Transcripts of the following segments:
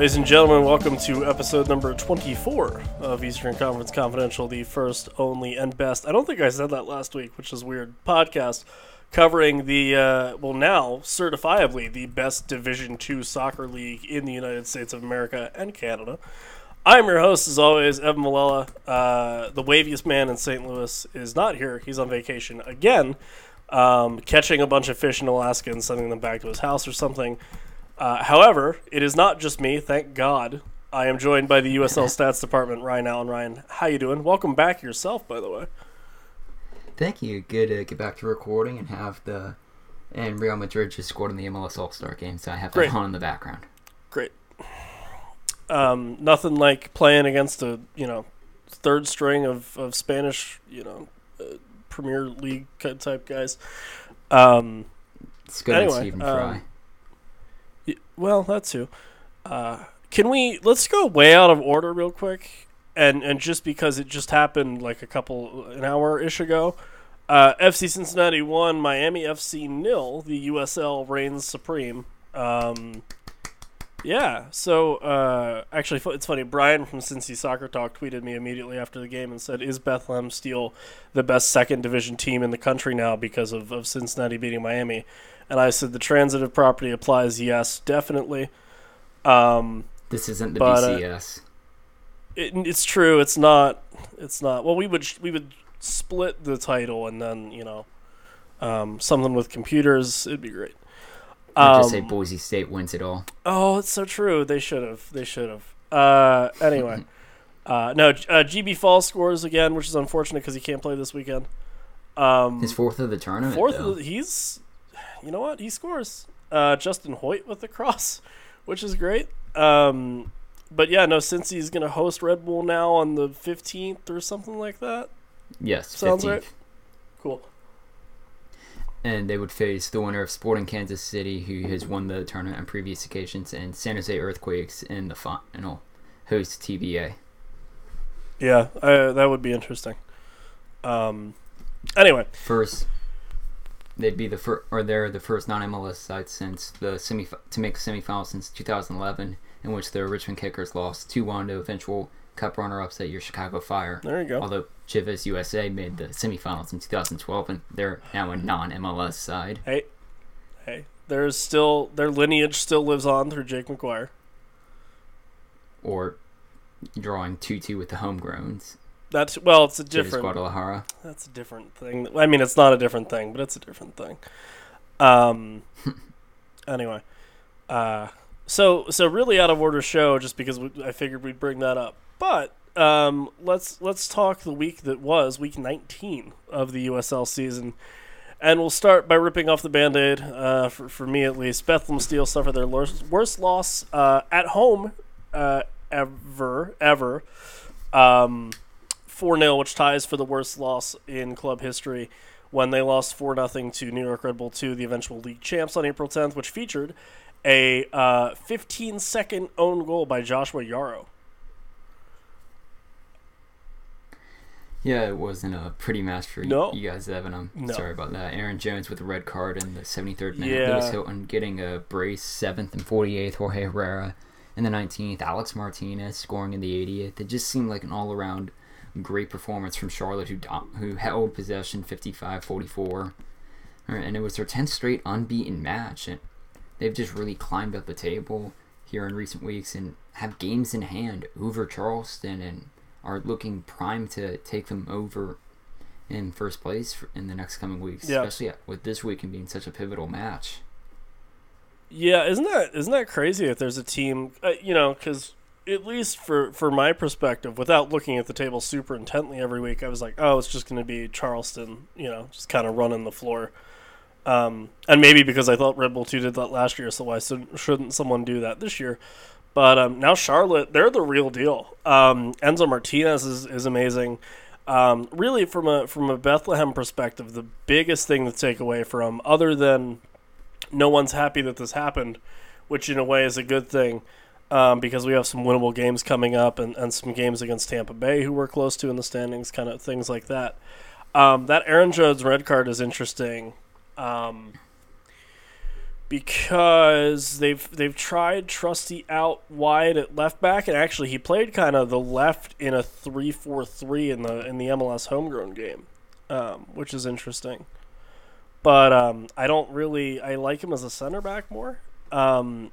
Ladies and gentlemen, welcome to episode number 24 of Eastern Conference Confidential, the first, only, and best. I don't think I said that last week, which is weird. Podcast covering the, uh, well, now certifiably the best Division Two soccer league in the United States of America and Canada. I'm your host, as always, Evan Malella. Uh, the waviest man in St. Louis is not here. He's on vacation again, um, catching a bunch of fish in Alaska and sending them back to his house or something. Uh, however, it is not just me. Thank God. I am joined by the USL Stats Department, Ryan Allen. Ryan, how you doing? Welcome back yourself, by the way. Thank you. Good to get back to recording and have the and Real Madrid just scored in the MLS All Star game, so I have Great. that on in the background. Great. Um, nothing like playing against a you know third string of, of Spanish you know uh, Premier League type guys. Um, It's good Anyway, to Stephen um, Fry. Y- Well, that too. Uh, can we let's go way out of order real quick, and and just because it just happened like a couple an hour ish ago, uh, FC Cincinnati won, Miami FC nil. The USL reigns supreme. Um, yeah. So uh, actually, it's funny. Brian from Cincy Soccer Talk tweeted me immediately after the game and said, "Is Bethlehem Steel the best second division team in the country now because of, of Cincinnati beating Miami?" And I said, "The transitive property applies. Yes, definitely." Um, This isn't the but, uh, BCS. it, it's true. It's not. It's not. Well, we would we would split the title and then you know um, something with computers. It'd be great. I'd just say Um, Boise State wins it all. Oh, it's so true. They should have. They should have. Uh, anyway, uh, no. Uh, Djiby Fall scores again, which is unfortunate because he can't play this weekend. Um, His fourth of the tournament. fourth. Of the, he's. You know what? He scores. Uh, Justin Hoyte with the cross, which is great. Um, but yeah, no. Since he's gonna host Red Bull now on the fifteenth or something like that. yes, sounds 15th. right. Cool. And they would face the winner of Sporting Kansas City, who has won the tournament on previous occasions, and San Jose Earthquakes in the final host TBA. Yeah, I, that would be interesting. Um, anyway, First, they'd be the first, or they're the first non-MLS side since the semi to make the semifinals since 2011, in which the Richmond Kickers lost 2-1 to eventual Cup runner-ups at your Chicago Fire. there you go. Although Chivas USA made the semifinals in 2012, and they're now a non-MLS side. Hey, hey, there's still their lineage still lives on through Jake McGuire. Or drawing 2-2 with the homegrowns. That's well, it's a different. Guadalajara. That's a different thing. I mean, it's not a different thing, but it's a different thing. Um. anyway, uh, so so really out of order show just because we, I figured we'd bring that up, but um, let's let's talk the week that was week 19 of the USL season. And we'll start by ripping off the band aid, uh, for, for me at least. Bethlehem Steel suffered their worst, worst loss uh, at home uh, ever, ever. Um, 4 0, which ties for the worst loss in club history when they lost 4 0 to New York Red Bull 2, the eventual league champs, on April 10th, which featured a uh, 15 second own goal by Joshua Yaro. Yeah, it wasn't a pretty match for No. you guys, Evan. I'm No. sorry about that. Aaron Jones with a red card in the 73rd minute. Yeah. Lewis Hilton getting a brace, 7th and 48th. Jorge Herrera in the 19th. Alex Martinez scoring in the 80th. It just seemed like an all around great performance from Charlotte, who who held possession 55 44. And it was their 10th straight unbeaten match. And they've just really climbed up the table here in recent weeks and have games in hand over Charleston and are looking primed to take them over in first place in the next coming weeks, Yeah. especially with this weekend being such a pivotal match. Yeah, isn't that isn't that crazy if there's a team, uh, you know, because at least for for my perspective, without looking at the table super intently every week, I was like, oh, it's just going to be Charleston, you know, just kind of running the floor. Um, and maybe because I thought Red Bull two did that last year, so why should- shouldn't someone do that this year? But um, now Charlotte, they're the real deal. Um, Enzo Martinez is, is amazing. Um, really, from a from a Bethlehem perspective, the biggest thing to take away from, other than no one's happy that this happened, which in a way is a good thing um, because we have some winnable games coming up and, and some games against Tampa Bay who we're close to in the standings, kind of things like that. Um, that Aaron Jones red card is interesting. Um, because they've they've tried Trusty out wide at left back, and actually he played kind of the left in a 3-4-3 in the in the MLS homegrown game, um, which is interesting. But um, I don't really I like him as a center back more, um,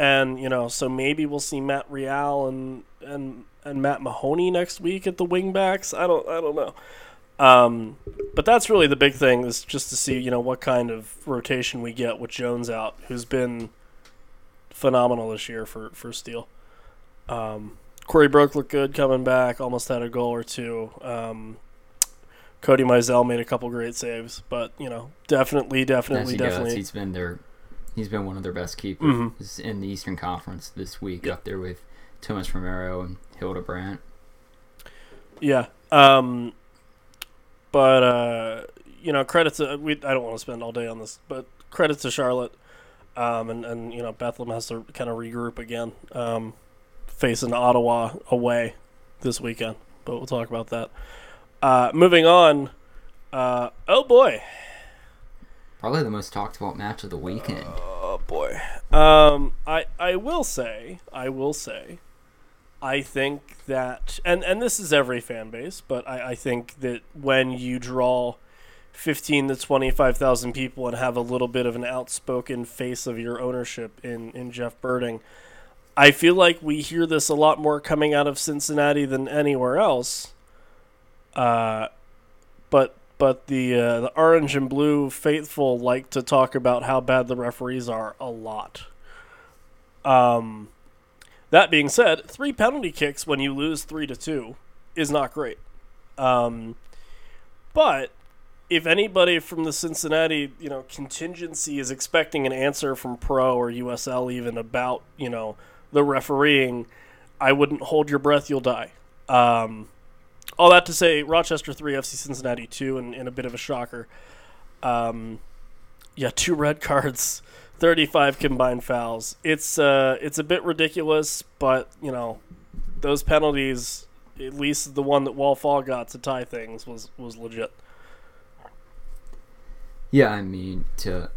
and you know so maybe we'll see Matt Real and and and Matt Mahoney next week at the wingbacks. I don't I don't know. Um, but that's really the big thing is just to see you know what kind of rotation we get with Jones out, who's been phenomenal this year for for Steel. Um, Corey Brook looked good coming back, almost had a goal or two. Um, Cody Mizell made a couple great saves, but you know definitely, definitely, As he does, definitely. he's been their he's been one of their best keepers Mhm. in the Eastern Conference this week, Yeah. up there with Thomas Romero and Hilda Brandt. Yeah. Um, but uh, you know, credit to we. I don't want to spend all day on this, but credit to Charlotte. Um, and and you know, Bethlehem has to kind of regroup again, um, facing Ottawa away this weekend. But we'll talk about that. Uh, moving on. Uh, oh boy. Probably the most talked about match of the weekend. Oh boy. Um, I I will say, I will say, I think that, and and this is every fan base, but I, I think that when you draw fifteen to twenty five thousand people and have a little bit of an outspoken face of your ownership in in Jeff Berding, I feel like we hear this a lot more coming out of Cincinnati than anywhere else. Uh, but but the uh, the orange and blue faithful like to talk about how bad the referees are a lot. Um, that being said, three penalty kicks when you lose three to two is not great. Um, but if anybody from the Cincinnati you know contingency is expecting an answer from Pro or USL even about you know the refereeing, I wouldn't hold your breath. You'll die. Um, all that to say, Rochester three, FC Cincinnati two, and, and a bit of a shocker. Um, yeah, two red cards, thirty-five combined fouls. It's uh, it's a bit ridiculous, but you know, those penalties, at least the one that Wallfall got to tie things was was legit. Yeah, I mean, to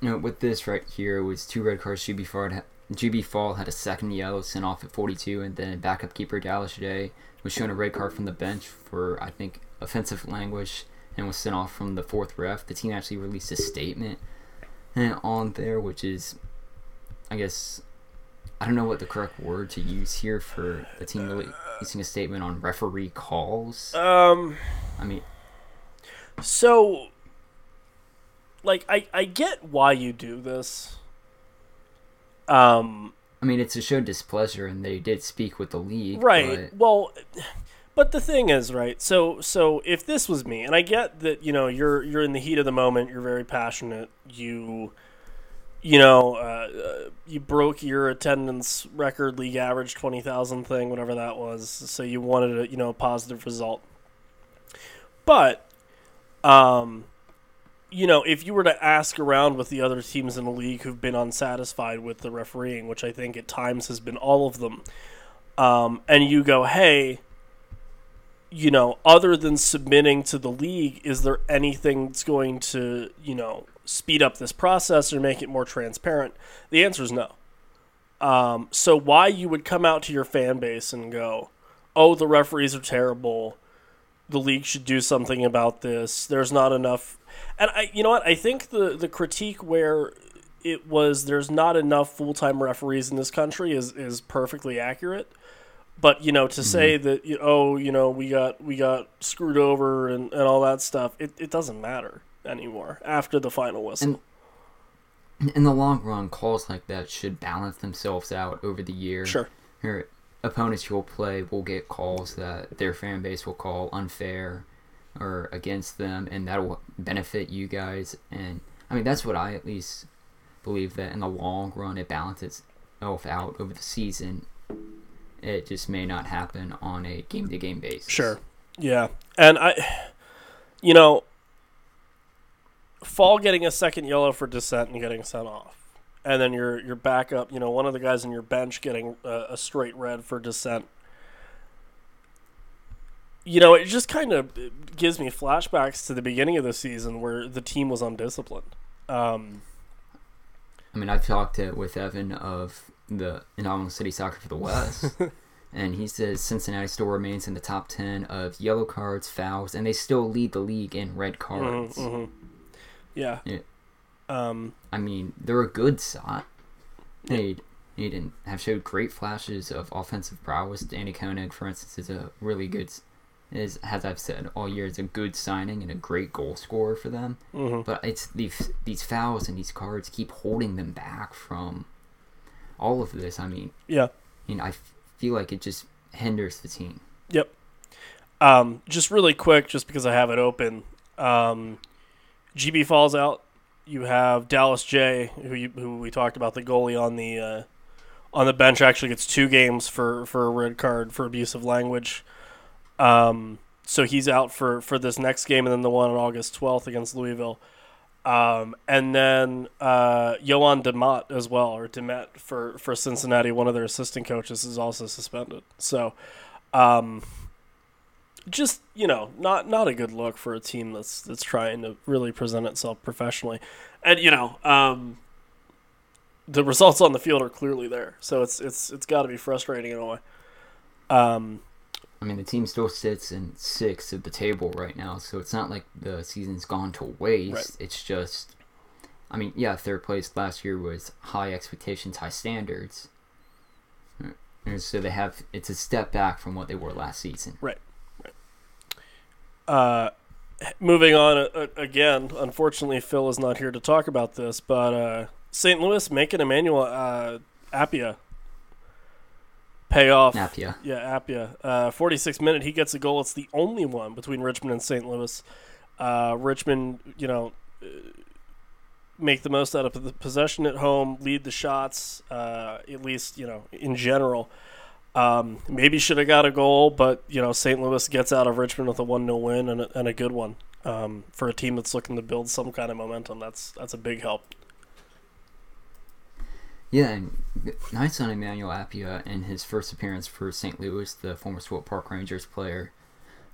you know, with this right here it was two red cards. Djiby had, Djiby Fall had a second yellow sent off at 42, and then backup keeper Dallas Jaye was shown a red card from the bench for I think offensive language and was sent off from the fourth ref. The team actually released a statement eh, on there, which is, I guess, I don't know what the correct word to use here for the team releasing a statement on referee calls. Um, I mean, so like I I get why you do this. Um, I mean, it's to show displeasure, and they did speak with the league, right. but- well but the thing is right so so if this was me and i get that you know you're you're in the heat of the moment you're very passionate you you know uh, uh, you broke your attendance record league average 20000 thing whatever that was so you wanted a you know a positive result. But um you know, if you were to ask around with the other teams in the league who've been unsatisfied with the refereeing, which I think at times has been all of them, um, and you go, hey, you know, other than submitting to the league, is there anything that's going to, you know, speed up this process or make it more transparent? The answer is no. Um, so why you would come out to your fan base and go, oh, the referees are terrible. The league should do something about this. There's not enough. And I, you know what? I think the the critique where it was there's not enough full time referees in this country is is perfectly accurate. But you know, to mm-hmm. say that you oh you know we got we got screwed over and, and all that stuff, it, it doesn't matter anymore after the final whistle. And- in the long run, calls like that should balance themselves out over the year. sure. Your opponents you'll play will get calls that their fan base will call unfair or against them, and that'll benefit you guys. And I mean, that's what I at least believe that in the long run, it balances itself out over the season. It just may not happen on a game to game basis. Sure. Yeah. And I, you know, Fall getting a second yellow for dissent and getting sent off. And then your your backup, you know, one of the guys on your bench getting a, a straight red for dissent. You know, it just kind of gives me flashbacks to the beginning of the season where the team was undisciplined. Um, I mean, I've talked to, with Evan of the Anomalous City Soccer for the West, and he says Cincinnati still remains in the top 10 of yellow cards, fouls, and they still lead the league in red cards. Mhm, mhm. Yeah. Yeah. Um, I mean, they're a good side. They, they didn't have showed great flashes of offensive prowess. Danni König, for instance, is a really good, is as I've said all year, is a good signing and a great goal scorer for them. mhm. But it's these these fouls and these cards keep holding them back from all of this. I mean, Yeah. I mean, I f- feel like it just hinders the team. Yep. Um, just really quick, just because I have it open. Um, Djiby falls out. You have Dallas Jaye, who you, who we talked about, the goalie on the uh, on the bench, actually gets two games for for a red card for abusive language. Um, so he's out for for this next game, and then the one on August twelfth against Louisville. Um, and then uh, Yoann Damet as well, or Damet for for Cincinnati, one of their assistant coaches, is also suspended. So. Um, just you know, not not a good look for a team that's that's trying to really present itself professionally, and you know, um, the results on the field are clearly there. So it's it's it's got to be frustrating in a way. Um, I mean, the team still sits in sixth at the table right now, so it's not like the season's gone to waste. Right. It's just, I mean, yeah, third place last year was high expectations, high standards. And so they have it's a step back from what they were last season. Right. Right. uh, moving on uh, uh, again. Unfortunately, Phil is not here to talk about this, but uh, St. Louis making Emmanuel uh, Appiah pay off. Napia. Yeah, Appiah. Uh, 46 minute, he gets a goal. It's the only one between Richmond and St. Louis. Uh, Richmond, you know, uh, make the most out of the possession at home, lead the shots, uh, at least, you know, in general. Um, maybe should have got a goal, but, you know, St. Louis gets out of Richmond with a 1 0 win and a, and a good one. Um, for a team that's looking to build some kind of momentum, that's that's a big help. Yeah, nice on Emmanuel Appiah in his first appearance for St. Louis, the former Swope Park Rangers player,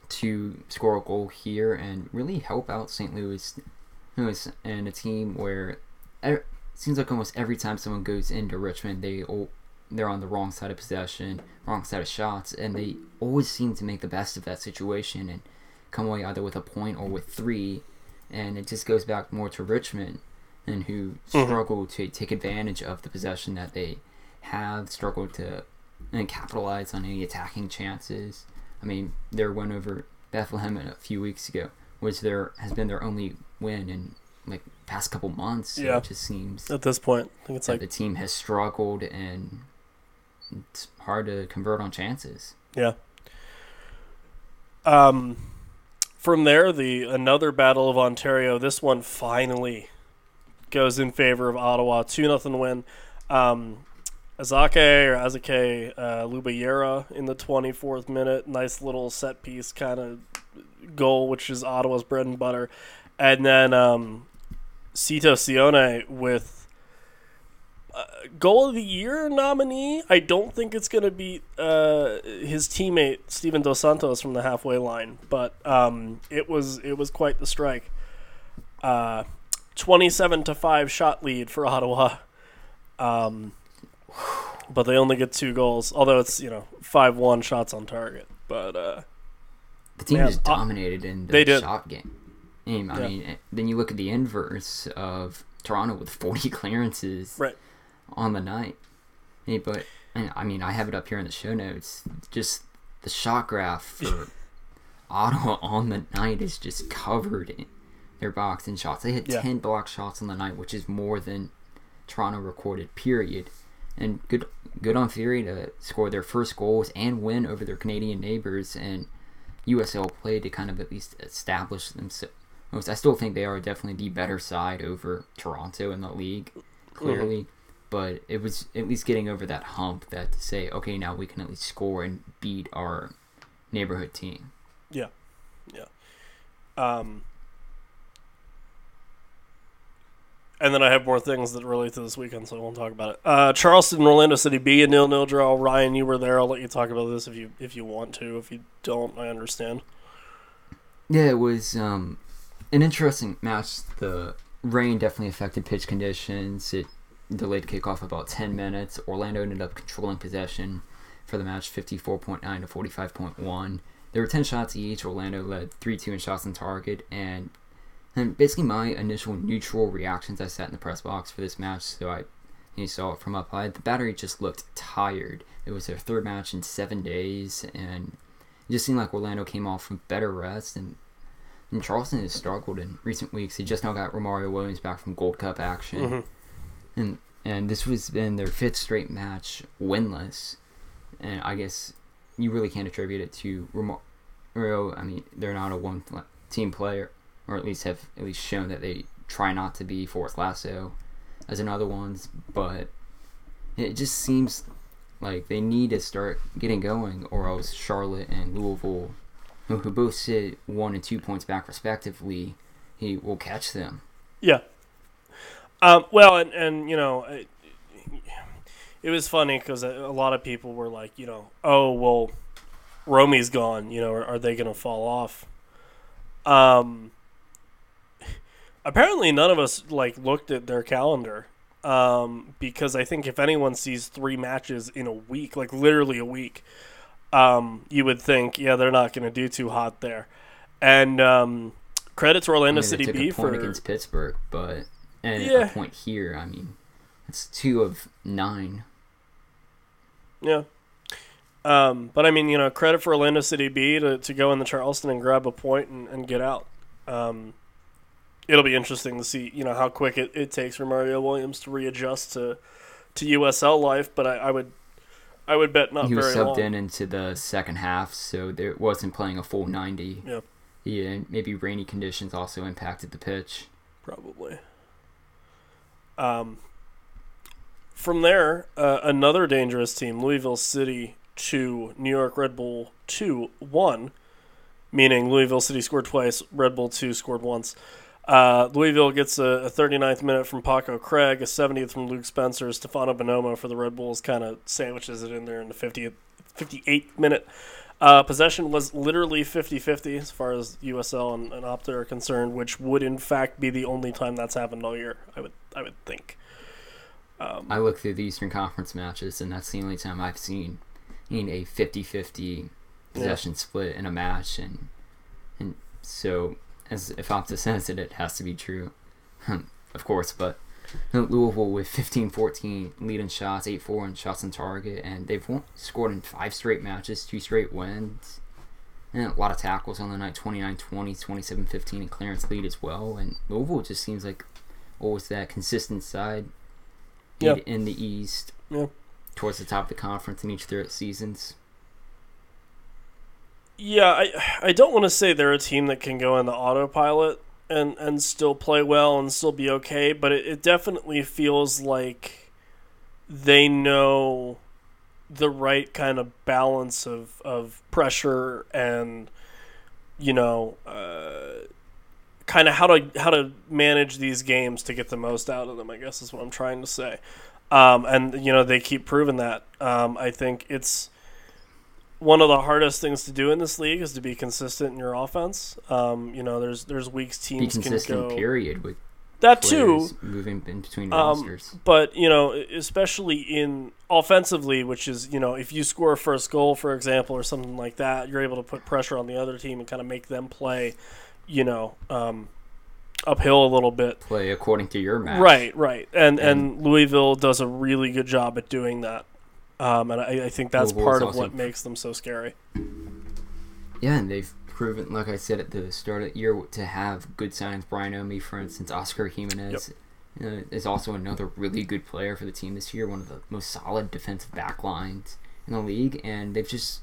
to score a goal here and really help out St. Louis, Louis and a team where it seems like almost every time someone goes into Richmond, they they're on the wrong side of possession, wrong side of shots, and they always seem to make the best of that situation and come away either with a point or with three. And it just goes back more to Richmond and who Mhm. struggle to take advantage of the possession that they have, struggle to and capitalize on any attacking chances. I mean, their win over Bethlehem a few weeks ago was their has been their only win in like past couple months. So Yeah. it just seems At this point, I think it's that like the team has struggled and it's hard to convert on chances. Yeah. Um, from there, the another battle of Ontario. This one finally goes in favor of Ottawa. Two nothing win. Um, Azake or Azake uh, Luboyera in the twenty fourth minute. Nice little set piece kind of goal, which is Ottawa's bread and butter. And then um, Sito Seoane with goal of the year nominee. I don't think it's going to be uh, his teammate Steevan Dos Santos from the halfway line, but um, it was it was quite the strike. Uh, Twenty-seven to five shot lead for Ottawa, um, but they only get two goals. Although it's you know five-one shots on target, but uh, The team Man, just uh, dominated in the they did. shot game. I Yeah. mean, then you look at the inverse of Toronto with 40 clearances Right. on the night. Hey, but I mean, I have it up here in the show notes. Just the shot graph for Ottawa on the night is just covered in their box in shots. They had Yeah. 10 block shots on the night, which is more than Toronto recorded. Period. And good, good on Fury to score their first goals and win over their Canadian neighbors and USL play to kind of at least establish themselves. I still think they are definitely the better side over Toronto in the league, clearly. But it was at least getting over that hump that to say, okay, now we can at least score and beat our neighborhood team. Yeah, yeah. Um, and then I have more things that relate to this weekend, so I won't talk about it. Uh, Charleston, Orlando City B, a nil nil draw. Ryan, you were there. I'll let you talk about this if you if you want to. If you don't, I understand. Yeah, it was um, an interesting match. The rain definitely affected pitch conditions. It delayed kickoff about 10 minutes. Orlando ended up controlling possession for the match 54.9 to 45.1. There were 10 shots each. Orlando led 3 2 in shots on target. And, and basically, my initial neutral reactions I sat in the press box for this match, so I you saw it from up high. The battery just looked tired. It was their third match in seven days, and it just seemed like Orlando came off from better rest. And, and Charleston has struggled in recent weeks. He just now got Romario Williams back from Gold Cup action, Mm-hmm. and and this was been their fifth straight match winless. And I guess you really can't attribute it to Romario. I mean, they're not a one team player, or at least have at least shown that they try not to be Forrest Lasso as in other ones, but it just seems like they need to start getting going, or else Charlotte and Louisville, who, both sit one and two points back respectively, he will catch them. Yeah. Um, well, and, and you know, it, it was funny because a a lot of people were like, you know, oh well, Romy's gone. You know, are, are they going to fall off? Um, apparently, none of us like looked at their calendar. Um, because I think if anyone sees three matches in a week, like literally a week, um, you would think, yeah, they're not going to do too hot there. And um, credit to I Orlando mean, City B for against Pittsburgh, but and Yeah. a point here. I mean, it's two of nine. Yeah. Um, but I mean, you know, credit for Orlando City B to, to go in the Charleston and grab a point and, and get out. Um, it'll be interesting to see, you know, how quick it, it takes for Mario Williams to readjust to to USL life. But I, I would I would bet not he was very subbed long. in into the second half, so there wasn't playing a full ninety. Yeah. Yeah, maybe rainy conditions also impacted the pitch. probably. Um, from there, uh, another dangerous team, Louisville City two, New York Red Bull two one, meaning Louisville City scored twice, Red Bull two scored once. Uh, Louisville gets a, a 39th minute from Paco Craig, a 70th from Luke Spencer, Stefano Bonomo for the Red Bulls kind of sandwiches it in there in the 50th, 58th minute. Uh, possession was literally 50-50 as far as USL and, and Opta are concerned, which would in fact be the only time that's happened all year. I would I would think. Um, I look through the Eastern Conference matches, and that's the only time I've seen seen a 50-50 possession split in a match, and and so as if Opta says it, it has to be true, of course. But Louisville with 15-14 lead in shots, 8-4 in shots on target, and they've won, scored in five straight matches, two straight wins. And a lot of tackles on the night 29 20, 27 15 and clearance lead as well. And Louisville just seems like always that consistent side Yeah. in- in the East Yeah. towards the top of the conference in each of their seasons. Yeah, I I don't want to say they're a team that can go in the autopilot and and still play well and still be okay, but it, it definitely feels like they know the right kind of balance of of pressure and you know uh, kind of how to how to manage these games to get the most out of them. I guess is what I'm trying to say. Um, and you know they keep proving that. Um, I think it's one of the hardest things to do in this league is to be consistent in your offense. Um, you know, there's there's weeks Be teams can consistent, go period, with that too, moving in between Um, rosters. but you know, especially in offensively, which is you know, if you score a first goal, for example, or something like that, you're able to put pressure on the other team and kind of make them play, you know, um, uphill a little bit. Play according to your match. Right, right, and, and Louisville does a really good job at doing that, um, and I, I think that's part of also- what makes them so scary. Yeah, and they've proven, like I said at the start of the year, to have good signs. Brian Ownby, for instance, Oscar Jimenez uh, is also another really good player for the team this year. One of the most solid defensive back lines in the league, and they've just.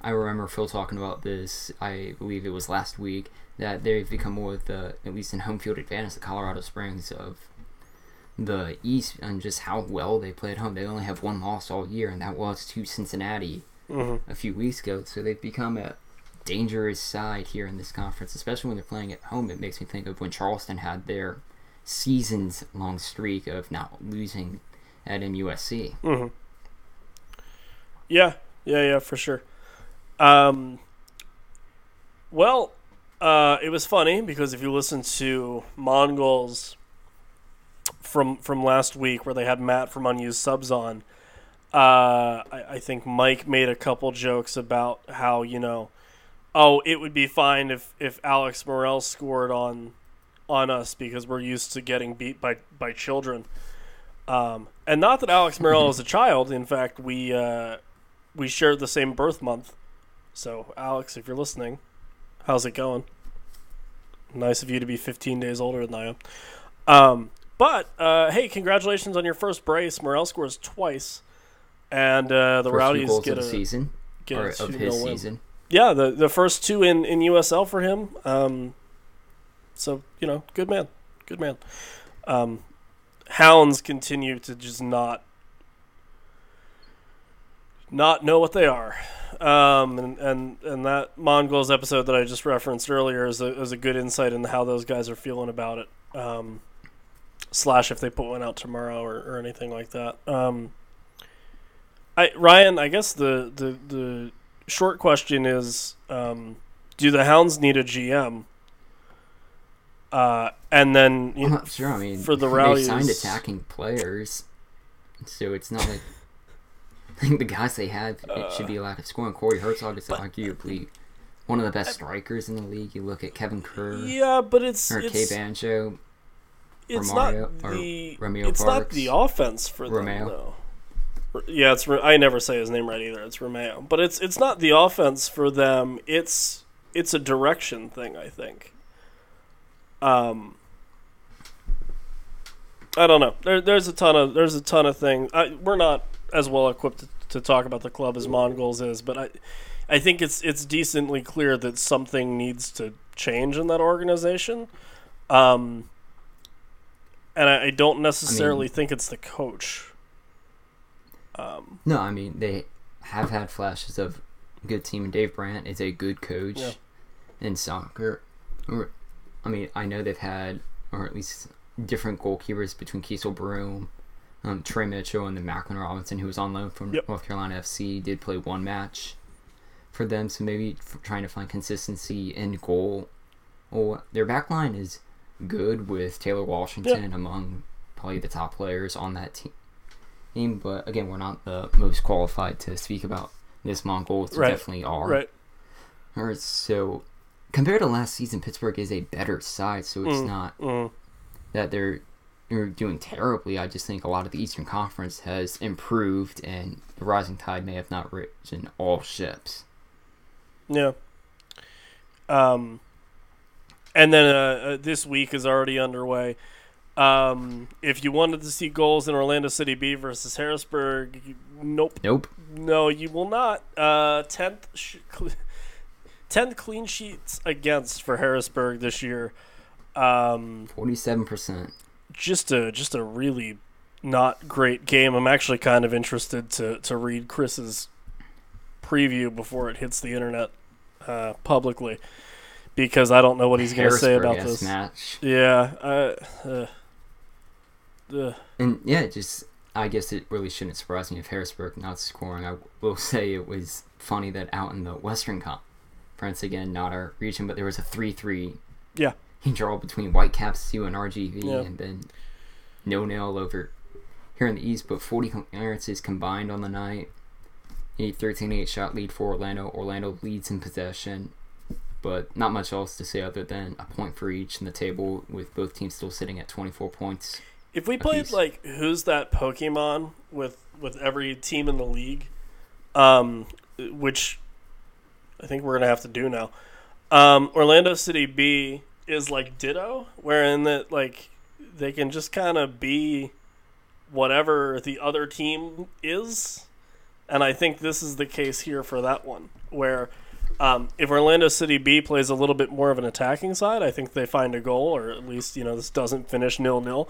I remember Phil talking about this. I believe it was last week that they've become more of the, at least in home field advantage, the Colorado Springs of the East, and just how well they play at home. They only have one loss all year, and that was to Cincinnati hmm a few weeks ago. So they've become a dangerous side here in this conference, especially when they're playing at home. It makes me think of when Charleston had their seasons long streak of not losing at MUSC. hmm Yeah, yeah, yeah, for sure. Um, well, uh, it was funny because if you listen to Mongol's from from last week where they had Matt from Unused Subs on. Uh, I, I think Mike made a couple jokes about how you know, oh, it would be fine if if Alex Morrell scored on on us because we're used to getting beat by by children. Um, and not that Alex Morrell is a child. In fact, we uh, we shared the same birth month. So, Alex, if you're listening, how's it going? Nice of you to be 15 days older than I am. Um, but uh, hey, congratulations on your first brace. Morrell scores twice, and uh, the First Rowdies get a season get a of 2-0 his win. season. Yeah, the the first two in in USL for him. Um, so you know, good man, good man. Um, Hounds continue to just not not know what they are. Um, and, and and that Mongols episode that I just referenced earlier is a, is a good insight into how those guys are feeling about it. Um, slash, if they put one out tomorrow or, or anything like that. Um, I Ryan, I guess the the the short question is um, do the hounds need a gm uh, and then you I'm know, not sure. I mean, for the they signed attacking players, so it's not like I think the guys they have it should be allowed to score. And Corey Hertzog is arguably one of the best strikers in the league. You look at Kevin Kerr yeah but it's or K Banjo, it's Romario- not the Romeo it's not the offense for them though. Yeah it's I never say his name right either. It's Romeo. But it's it's not the offense for them. It's it's a direction thing I think. Um I don't know. There, there's a ton of there's a ton of things. I, we're not as well equipped to, to talk about the club as Mongols is, but I, I think it's it's decently clear that something needs to change in that organization. Um, and I, I don't necessarily think it's the coach. Um, No, I mean they have had flashes of good team, and Dave Brandt is a good coach Yeah. in soccer. I mean, I know they've had, or at least different goalkeepers between Keasel Broome, um, Trey Mitchell, and then Macklin Robinson, who was on loan from Yep. North Carolina FC, did play one match for them. So maybe trying to find consistency in goal. Well, their back line is good with Taylor Washington among probably the top players on that team team, but again, we're not the most qualified to speak about this Mongols. Right. Definitely are. right. All right. so compared to last season, Pittsburgh is a better side, so it's Mm. not Mm. that they're they're doing terribly. I just think a lot of the Eastern Conference has improved, and the rising tide may have not risen all ships. Yeah. Um, and then uh, uh, this week is already underway. Um, if you wanted to see goals in Orlando City B versus Harrisburg, you, nope, Nope. no, you will not. Uh, tenth, sh- cl- tenth clean sheets against for Harrisburg this year. Um, Forty-seven percent. just a just a really not great game. I'm actually kind of interested to to read Chris's preview before it hits the internet uh, publicly because I don't know what he's going to say about this. match. Yeah, uh, uh, uh, And yeah, just I guess it really shouldn't surprise me if Harrisburg not scoring. I will say it was funny that out in the Western Conference again, not our region, but there was a three-three yeah, draw between Whitecaps two and RGV, Yeah. and then no nail over here in the East. But 40 clearances combined on the night. A 13-8 shot lead for Orlando. Orlando leads in possession, but not much else to say other than a point for each in the table, with both teams still sitting at 24 points. If we played piece. like who's that Pokemon with with every team in the league, um, which I think we're gonna have to do now. Um, Orlando City B is like Ditto, wherein that like they can just kind of be whatever the other team is, and I think this is the case here for that one, where. Um, if Orlando City B plays a little bit more of an attacking side, I think they find a goal, or at least you know this doesn't finish nil nil.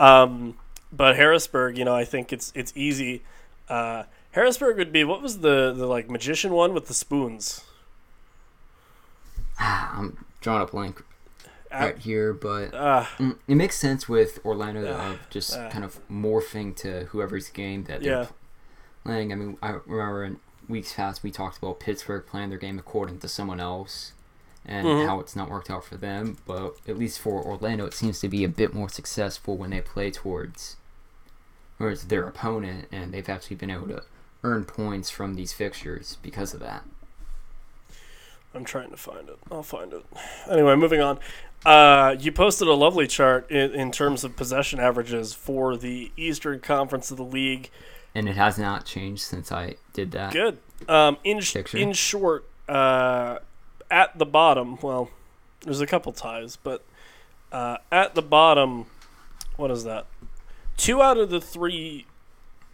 Um, but Harrisburg, you know, I think it's it's easy. Uh, Harrisburg would be what was the the like magician one with the spoons? I'm drawing a blank right here, but Uh, mm, it makes sense with Orlando Ah, of just ah. kind of morphing to whoever's game that they're Yeah. playing. I mean, I remember in weeks past we talked about Pittsburgh playing their game according to someone else, and Mhm. how it's not worked out for them. But at least for Orlando, it seems to be a bit more successful when they play towards towards their opponent, and they've actually been able to earn points from these fixtures because of that. I'm trying to find it. I'll find it. Anyway, moving on. Uh, you posted a lovely chart in, in terms of possession averages for the Eastern Conference of the league. And it has not changed since I did that. Good. Um, in Picture. in short, uh, at the bottom, well, there's a couple ties, but uh, at the bottom, what is that? Two out of the three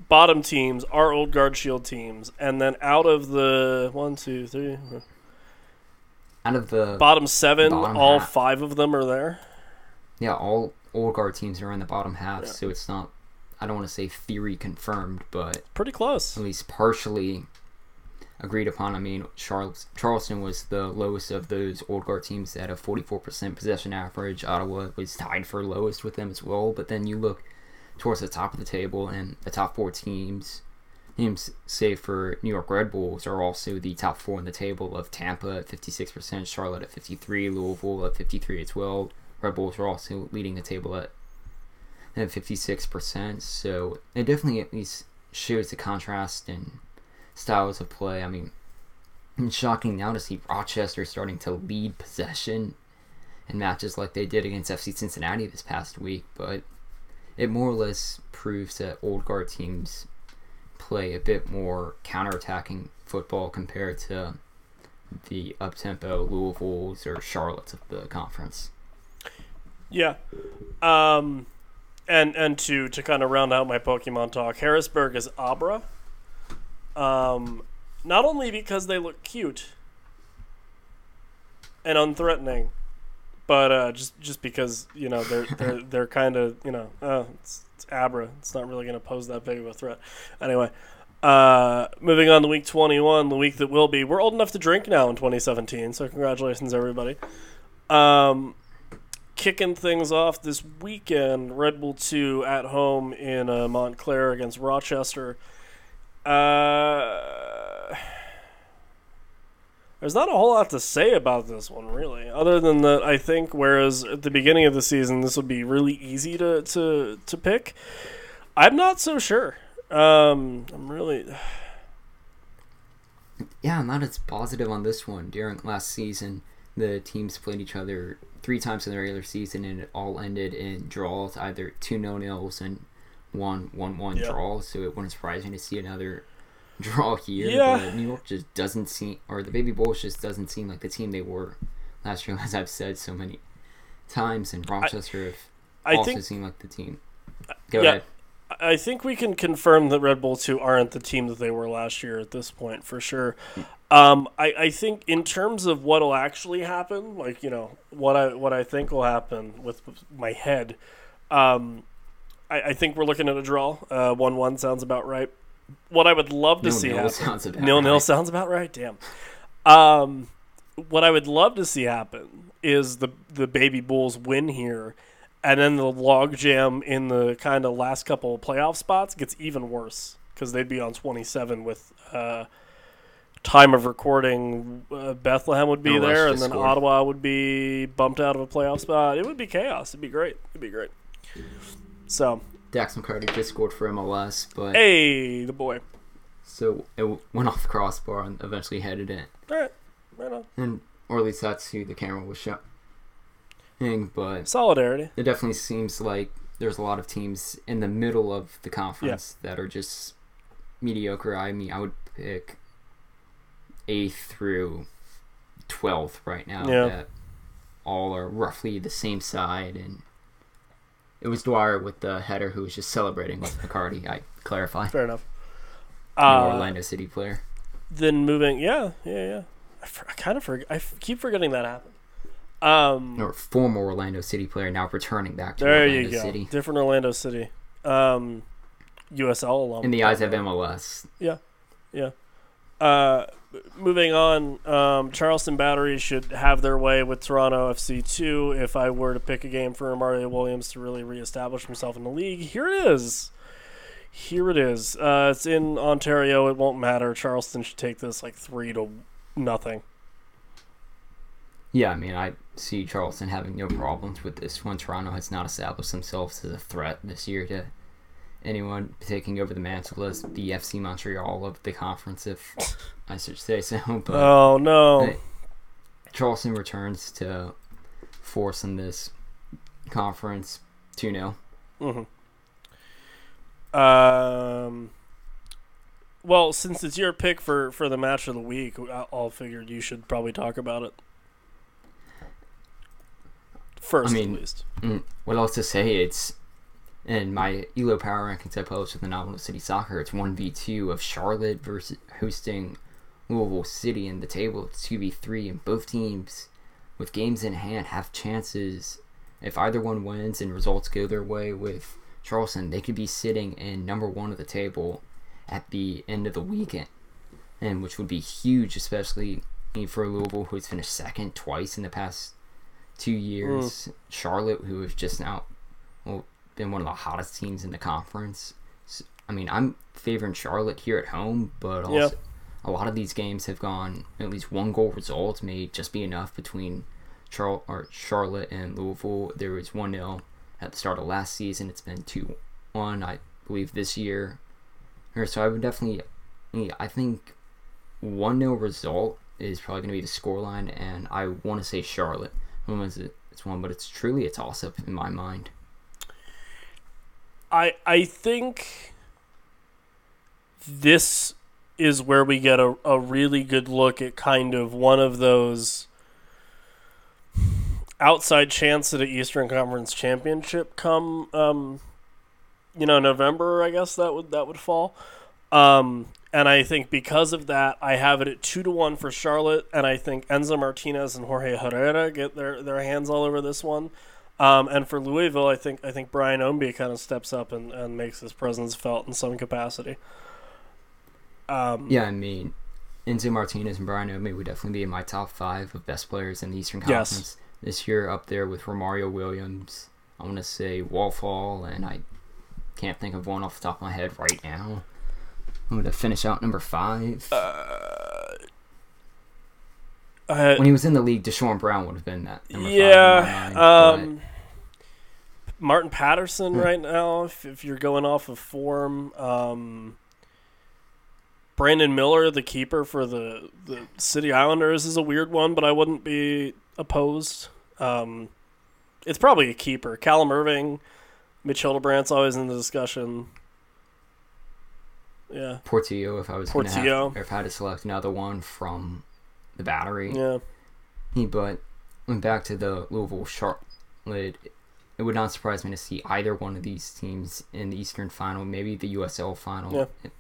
bottom teams are Old Guard Shield teams, and then out of the one, two, three, Out of the bottom seven, Bottom all half. five of them are there. yeah, all old guard teams are in the bottom half, Yeah. so it's not. I don't want to say theory confirmed, but Pretty close. at least partially agreed upon. I mean, Charles, Charleston was the lowest of those old guard teams at a 44% possession average. Ottawa was tied for lowest with them as well. But then you look towards the top of the table, and the top four teams, teams save for New York Red Bulls, are also the top four in the table of Tampa at 56%, Charlotte at 53, Louisville at 53 as well. Red Bulls are also leading the table at at 56%. So it definitely at least shows the contrast in styles of play. I mean, it's shocking now to see Rochester starting to lead possession in matches like they did against FC Cincinnati this past week, but it more or less proves that old guard teams play a bit more counterattacking football compared to the up tempo Louisville's or Charlotte's of the conference. Yeah. Um, and and to to kind of round out my Pokemon talk, Harrisburg is Abra. Um, not only because they look cute and unthreatening, but uh, just just because you know they're they're they're kind of you know uh, it's, it's Abra. It's not really going to pose that big of a threat. Anyway. Uh, moving on to week 21, the week that will be. We're old enough to drink now in 2017, so congratulations, everybody. Um, kicking things off this weekend, Red Bull 2 at home in uh, Montclair against Rochester. Uh, there's not a whole lot to say about this one, really, other than that I think whereas at the beginning of the season this would be really easy to, to, to pick, I'm not so sure. Um, I'm really. Yeah, I'm not as positive on this one. During last season, the teams played each other three times in the regular season, and it all ended in draws, either two no nils and one one one Yeah. draw. So it wouldn't surprise me to see another draw here. Yeah. New York just doesn't seem, or the Baby Bulls just doesn't seem like the team they were last year, as I've said so many times. And Rochester have I also think seemed like the team. Go yeah. ahead. I think we can confirm that Red Bull 2 aren't the team that they were last year at this point, for sure. Um, I, I think in terms of what'll actually happen, like you know what I what I think will happen with my head, um, I, I think we're looking at a draw. Uh, one one sounds about right. What I would love to Nil see nil happen. sounds about nil nil sounds about right. Damn. Um, what I would love to see happen is the the baby Bulls win here, and then the logjam in the kind of last couple of playoff spots gets even worse because they'd be on twenty seven with. Uh, Time of recording, uh, Bethlehem would be No, there, and then scored. Ottawa would be bumped out of a playoff spot. It would be chaos. It'd be great. It'd be great. So, Dax McCarty just scored for MLS, but hey, the boy. so it went off the crossbar and eventually headed in. All right, right on. and or at least that's who the camera was showing. But Solidarity. it definitely seems like there's a lot of teams in the middle of the conference that are just mediocre. I mean, I would pick eighth through twelfth right now. Yeah. That all are roughly the same side, and it was Dwyer with the header who was just celebrating with McCarty. I clarify, Fair enough. Uh, Orlando City player. then moving, yeah, yeah, yeah. I, for, I kind of forget. I f- keep forgetting that happened. Um, Or former Orlando City player now returning back to there Orlando you go. City. Different Orlando City. Um, USL alum. In the eyes of MLS, Yeah. Yeah. Uh, moving on, um, Charleston Battery should have their way with Toronto FC two. If I were to pick a game for Mario Williams to really reestablish himself in the league, here it is. Here it is. Uh, it's in Ontario. It won't matter. Charleston should take this like three to nothing. Yeah, I mean, I see Charleston having no problems with this one. Toronto has not established themselves as a threat this year to anyone taking over the mantle as the FC Montreal of the conference, if I should say so. But Oh no. Charleston returns to force in this conference 2 0. Mm-hmm. Um. Well, since it's your pick for, for the match of the week, I- I'll figured you should probably talk about it first, I mean- at least. Mm, what else to say? It's in my ELO Power Rankings I published with the Novel City Soccer. It's 1v2 of Charlotte versus hosting Louisville City, in the table it's 2v3, and both teams with games in hand have chances. If either one wins and results go their way with Charleston, they could be sitting in number one of the table at the end of the weekend, and which would be huge, especially for Louisville, who has finished second twice in the past two hmm. years. Charlotte, who has just now well, been one of the hottest teams in the conference. I mean, I'm favoring Charlotte here at home, but also Yeah. a lot of these games have gone at least one goal result may just be enough between Char- or Charlotte and Louisville. There was 1 0 at the start of last season. It's been 2 1, I believe, this year. So I would definitely, I think 1 0 result is probably going to be the scoreline, and I want to say Charlotte. When was it? It's one, but it's truly a toss up in my mind. I I think this is where we get a, a really good look at kind of one of those outside chance at an Eastern Conference championship come um, you know November I guess that would that would fall um, and I think because of that I have it at two to one for Charlotte and I think Enzo Martinez and Jorge Herrera get their, their hands all over this one um, and for Louisville, I think I think Brian Ownby kind of steps up and, and makes his presence felt in some capacity. Um, Yeah, I mean, Enzo Martinez and Brian Ownby would definitely be in my top five of best players in the Eastern Yes. Conference this year, up there with Romario Williams. I want to say Wallfall, and I can't think of one off the top of my head right now. I'm going to finish out number five. Uh, I- when he was in the league, Deshaun Brown would have been that. Number yeah. five mind, Um, Martin Paterson Hmm. right now, if, if you're going off of form. Um, Brandon Miller, the keeper for the, the City Islanders, is a weird one, but I wouldn't be opposed. Um, it's probably a keeper. Callum Irving, Mitch Hildebrandt's always in the discussion. Yeah, Portillo, if I was going to Portillo. have, or if I had to select another one from the battery. yeah. He, but went back to the Louisville Charlotte. It would not surprise me to see either one of these teams in the Eastern Final, maybe the USL Final. Yeah. In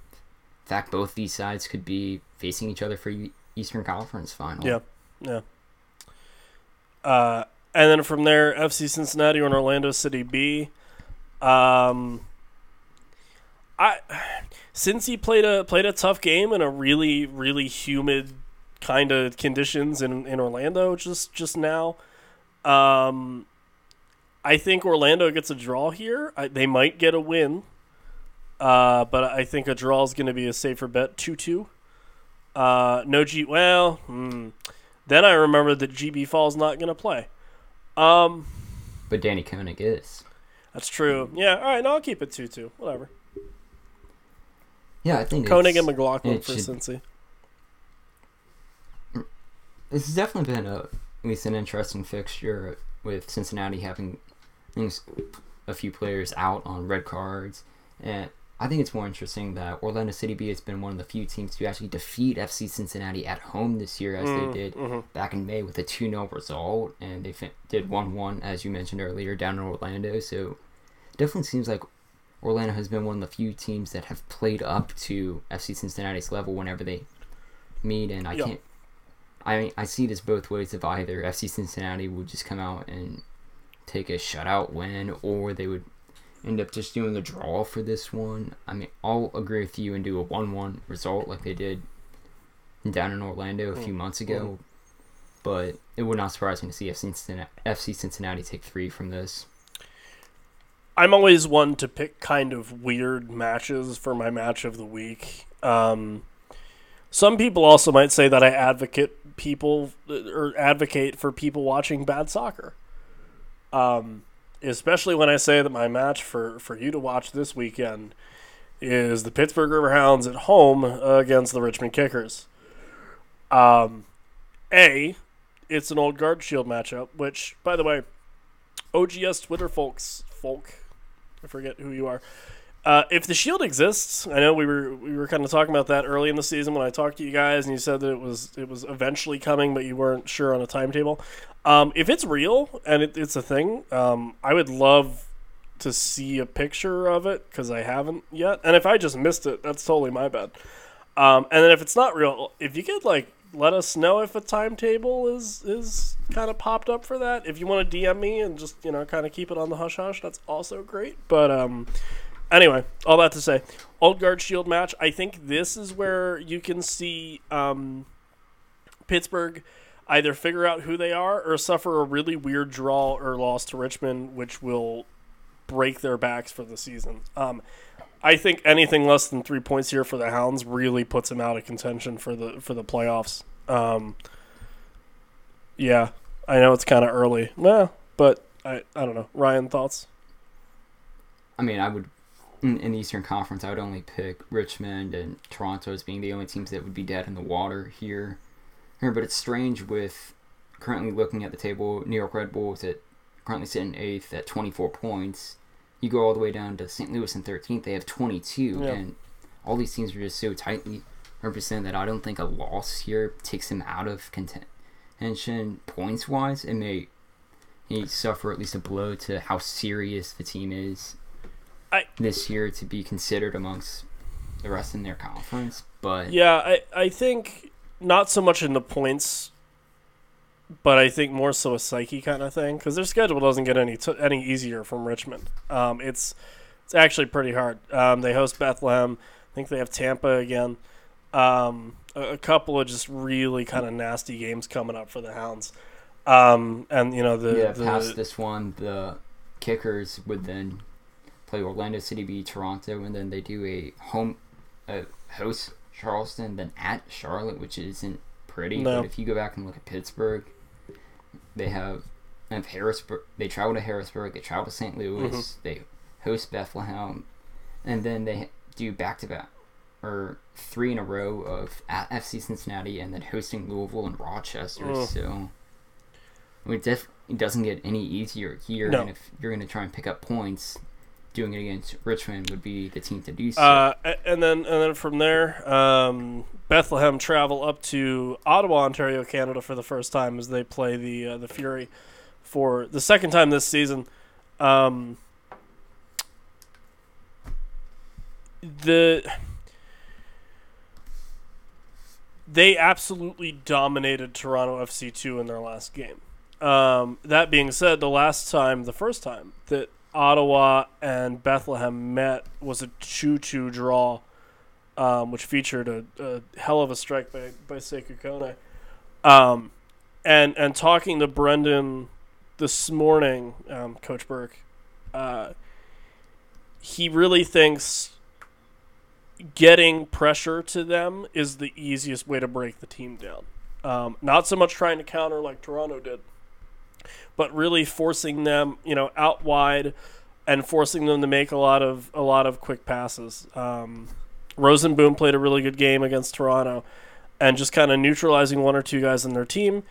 fact, both these sides could be facing each other for Eastern Conference Final. Yeah. Yeah. Uh, and then from there, FC Cincinnati and Orlando City B. Um, I since he played a played a tough game in a really really humid kind of conditions in, in Orlando just just now. Um, I think Orlando gets a draw here. I, they might get a win, uh, but I think a draw is going to be a safer bet. Two two. Uh, no G. Well, hmm. then I remember that Djiby Fall's not going to play. Um, But Danni König is. that's true. Yeah. All right. No, I'll keep it two two. Whatever. Yeah, I think König and McLaughlin for should- Cincy. This has definitely been a at least an interesting fixture with Cincinnati having things, a few players out on red cards, and I think it's more interesting that Orlando City B has been one of the few teams to actually defeat FC Cincinnati at home this year, as Mm, they did mhm. back in May with a 2 0 result, and they fin- did 1 1, as you mentioned earlier, down in Orlando. So definitely seems like Orlando has been one of the few teams that have played up to FC Cincinnati's level whenever they meet, and I Yeah. can't. I mean, I see this both ways. If either FC Cincinnati would just come out and take a shutout win, or they would end up just doing a draw for this one. I mean, I'll agree with you and do a one-one result like they did down in Orlando a mm. few months ago. Mm-hmm. But it would not surprise me to see FC Cincinnati, FC Cincinnati take three from this. I'm always one to pick kind of weird matches for my match of the week. Um, some people also might say that I advocate people or advocate for people watching bad soccer. Um, especially when I say that my match for, for you to watch this weekend is the Pittsburgh Riverhounds at home against the Richmond Kickers. Um, A, it's an old guard shield matchup, which, by the way, OGS Twitter folks, folk, I forget who you are. Uh, if the shield exists, I know we were we were kind of talking about that early in the season when I talked to you guys, and you said that it was it was eventually coming, but you weren't sure on a timetable. Um, if it's real and it, it's a thing, um, I would love to see a picture of it because I haven't yet. And if I just missed it, that's totally my bad. Um, and then if it's not real, if you could like let us know if a timetable is is kind of popped up for that. If you want to DM me and just you know kind of keep it on the hush hush, that's also great. But um, anyway, all that to say, old guard shield match. I think this is where you can see um, Pittsburgh either figure out who they are or suffer a really weird draw or loss to Richmond, which will break their backs for the season. Um, I think anything less than three points here for the Hounds really puts them out of contention for the for the playoffs. Um, yeah, I know it's kind of early, well, but I I don't know. Ryan, thoughts? I mean, I would in, in the Eastern Conference, I would only pick Richmond and Toronto as being the only teams that would be dead in the water here. Here, but it's strange with currently looking at the table. New York Red Bulls at currently sitting eighth at 24 points. You go all the way down to St. Louis in 13th; they have 22, Yeah. and all these teams are just so tightly represented that I don't think a loss here takes them out of contention points wise. It may he suffer at least a blow to how serious the team is I- this year to be considered amongst the rest in their conference. But Yeah, I I think not so much in the points, but I think more so a psyche kind of thing because their schedule doesn't get any t- any easier from Richmond. Um, it's it's actually pretty hard. Um, they host Bethlehem. I think they have Tampa again. Um, a, a couple of just really kind of nasty games coming up for the Hounds. Um, and you know the, yeah, the past this one, the Kickers would then play Orlando City B Toronto, and then they do a home uh, host Charleston, then at Charlotte, which isn't pretty. No. But if you go back and look at Pittsburgh, they have have Harrisburg. They travel to Harrisburg. They travel to St. Louis. Mhm. They host Bethlehem, and then they do back to back or three in a row of at FC Cincinnati and then hosting Louisville and Rochester. Ugh. So it, def- it doesn't get any easier here. No. And if you're going to try and pick up points, doing it against Richmond would be the team to do so. Uh, and then and then from there, um, Bethlehem travel up to Ottawa, Ontario, Canada for the first time as they play the uh, the Fury for the second time this season. Um, the they absolutely dominated Toronto FC two in their last game. Um, that being said, the last time, the first time that Ottawa and Bethlehem met was a 2 2 draw, um, which featured a, a hell of a strike by, by Sekou Kone. Um, and, and talking to Brendan this morning, um, Coach Burke, uh, he really thinks getting pressure to them is the easiest way to break the team down. Um, not so much trying to counter like Toronto did, but really forcing them, you know, out wide and forcing them to make a lot of a lot of quick passes. Um, Rosenboom played a really good game against Toronto, and just kind of neutralizing one or two guys in their team,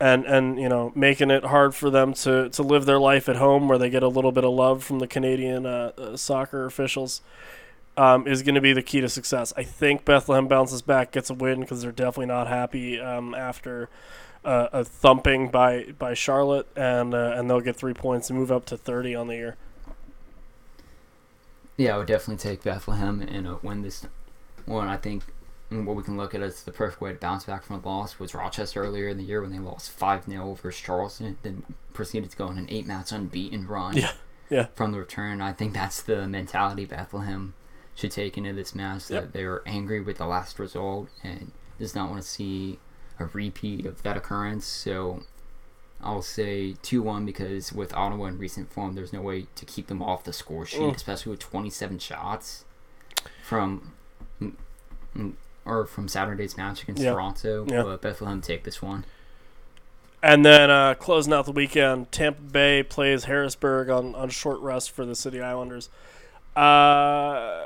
and and you know making it hard for them to to live their life at home where they get a little bit of love from the Canadian uh, uh, soccer officials. Um, is going to be the key to success. I think Bethlehem bounces back, gets a win because they're definitely not happy um, after uh, a thumping by by Charlotte, and uh, and they'll get three points and move up to thirty on the year. Yeah, I would definitely take Bethlehem and uh, win this one. I think what we can look at as the perfect way to bounce back from a loss was Rochester earlier in the year when they lost 5 0 versus Charleston, then proceeded to go on an eight match unbeaten run Yeah, yeah. from the return. I think that's the mentality Bethlehem should take into this match that Yep. they were angry with the last result and does not want to see a repeat of that occurrence. So I'll say 2 1 because with Ottawa in recent form, there's no way to keep them off the score sheet, Mm. especially with 27 shots from or from Saturday's match against Yeah. Toronto, Yeah. but Bethlehem take this one. And then uh, closing out the weekend, Tampa Bay plays Harrisburg on, on short rest for the City Islanders. Uh,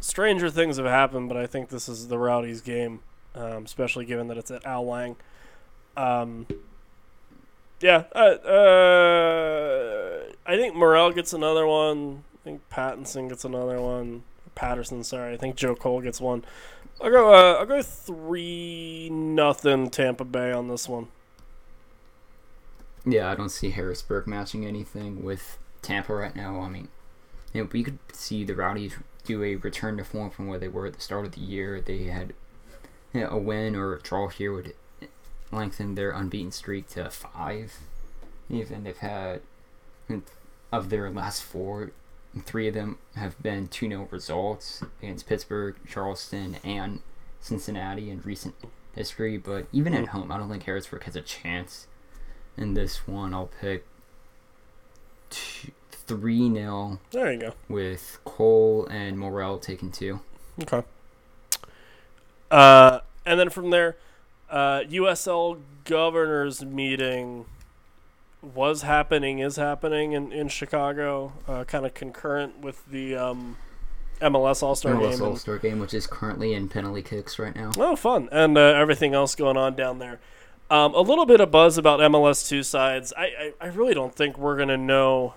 stranger things have happened, but I think this is the Rowdies game, um, especially given that it's at Al Lang. Um, yeah, uh, uh, I think Morrell gets another one. I think Pattinson gets another one. Paterson, sorry. I think Joe Cole gets one. I'll go. Uh, I'll go three nothing Tampa Bay on this one. Yeah, I don't see Harrisburg matching anything with Tampa right now. I mean, you know, we could see the Rowdies do a return to form from where they were at the start of the year. They had a win or a draw here would lengthen their unbeaten streak to five. Even they've had of their last four, three of them have been 2 0 results against Pittsburgh, Charleston, and Cincinnati in recent history. But even at home, I don't think Harrisburg has a chance in this one. I'll pick 3 0 There you go. with Cole and Morrell taking two. Okay. Uh, and then from there, uh, USL governors meeting was happening, is happening in, in Chicago, uh, kind of concurrent with the um, MLS All Star game. MLS. All Star game, which is currently in penalty kicks right now. Oh, fun. And uh, everything else going on down there. Um, a little bit of buzz about MLS two sides. I, I, I really don't think we're going to know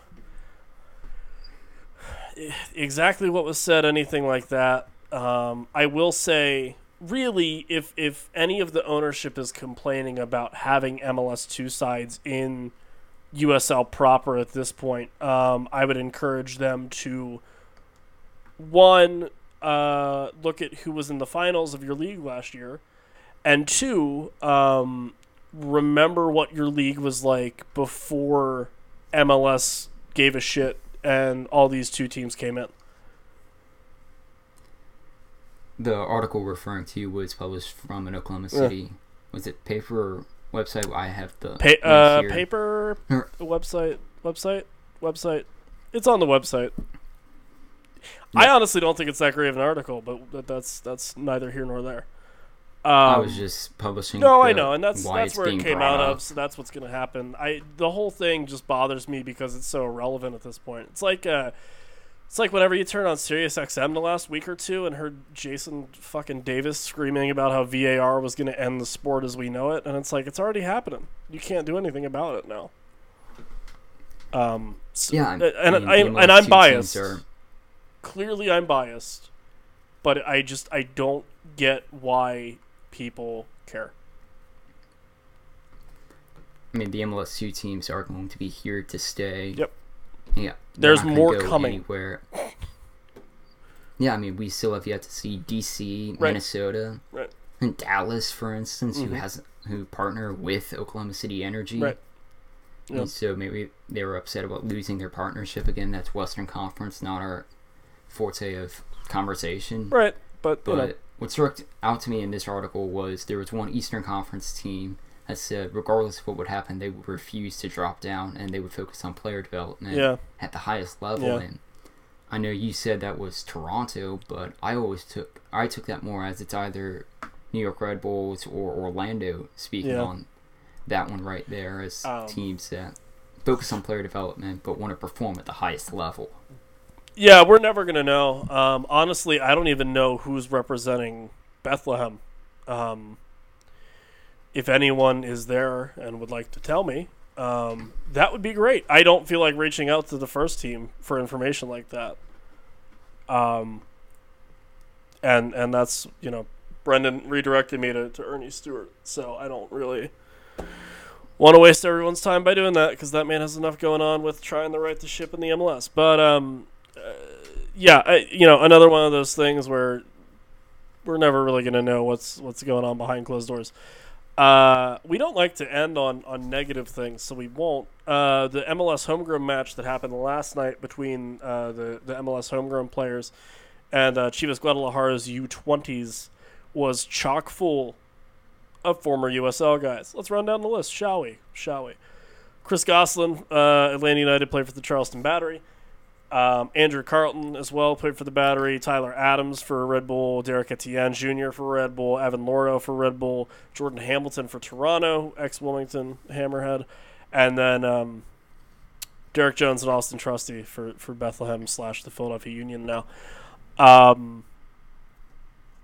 exactly what was said, anything like that. Um, I will say, really, if, if any of the ownership is complaining about having MLS two sides in USL proper at this point, um, I would encourage them to one uh, look at who was in the finals of your league last year, and two, um, remember what your league was like before MLS gave a shit and all these two teams came in. The article referring to was published from an Oklahoma Yeah. City. Was it paper or website? I have the Pa- uh, paper Er. website, website, website. It's on the website. I honestly don't think it's that great of an article, but that's that's neither here nor there. Um, I was just publishing. No, I know, and that's that's where it came out up. of. So that's what's going to happen. I the whole thing just bothers me because it's so irrelevant at this point. It's like uh, it's like whenever you turn on Sirius XM the last week or two and heard Jason fucking Davis screaming about how VAR was going to end the sport as we know it, and it's like it's already happening. You can't do anything about it now. Um, so- Yeah, and I mean, I'm, and I'm biased are- clearly I'm biased, but I just I don't get why people care. I mean, the MLS two teams are going to be here to stay. Yep. Yeah. There's not more go coming. Anywhere. Yeah, I mean, we still have yet to see DC, Right. Minnesota, Right. and Dallas, for instance, Mhm. who has who partner with Oklahoma City Energy. Right. And so maybe they were upset about losing their partnership again. That's Western Conference, not our forte of conversation. Right, but, you But know, what struck out to me in this article was there was one Eastern Conference team that said, regardless of what would happen, they would refuse to drop down and they would focus on player development yeah, at the highest level. Yeah. And I know you said that was Toronto, but I always took I took that more as it's either New York Red Bulls or Orlando. Speaking Yeah. on that one right there as Um, teams that focus on player development but want to perform at the highest level. yeah, we're never gonna know. Um, honestly, I don't even know who's representing Bethlehem. Um, if anyone is there and would like to tell me, um, that would be great. I don't feel like reaching out to the first team for information like that. Um, and and that's you know, Brendan redirected me to, to Earnie Stewart, so I don't really want to waste everyone's time by doing that because that man has enough going on with trying to right the ship in the MLS. But um, uh, yeah, I, you know, another one of those things where we're never really going to know what's what's going on behind closed doors. Uh, we don't like to end on, on negative things, so we won't. Uh, the MLS homegrown match that happened last night between uh, the, the MLS homegrown players and uh, Chivas Guadalajara's U20s was chock full of former USL guys. Let's run down the list, shall we? Shall we? Chris Goslin, uh, Atlanta United, played for the Charleston Battery. Um, Andrew Carleton as well played for the Battery. Tyler Adams for Red Bull. Derek Etienne Jr. for Red Bull. Evan Louro for Red Bull. Jordan Hamilton for Toronto, ex Wilmington Hammerhead, and then um, Derek Jones and Austin Trusty for for Bethlehem slash the Philadelphia Union now. Um,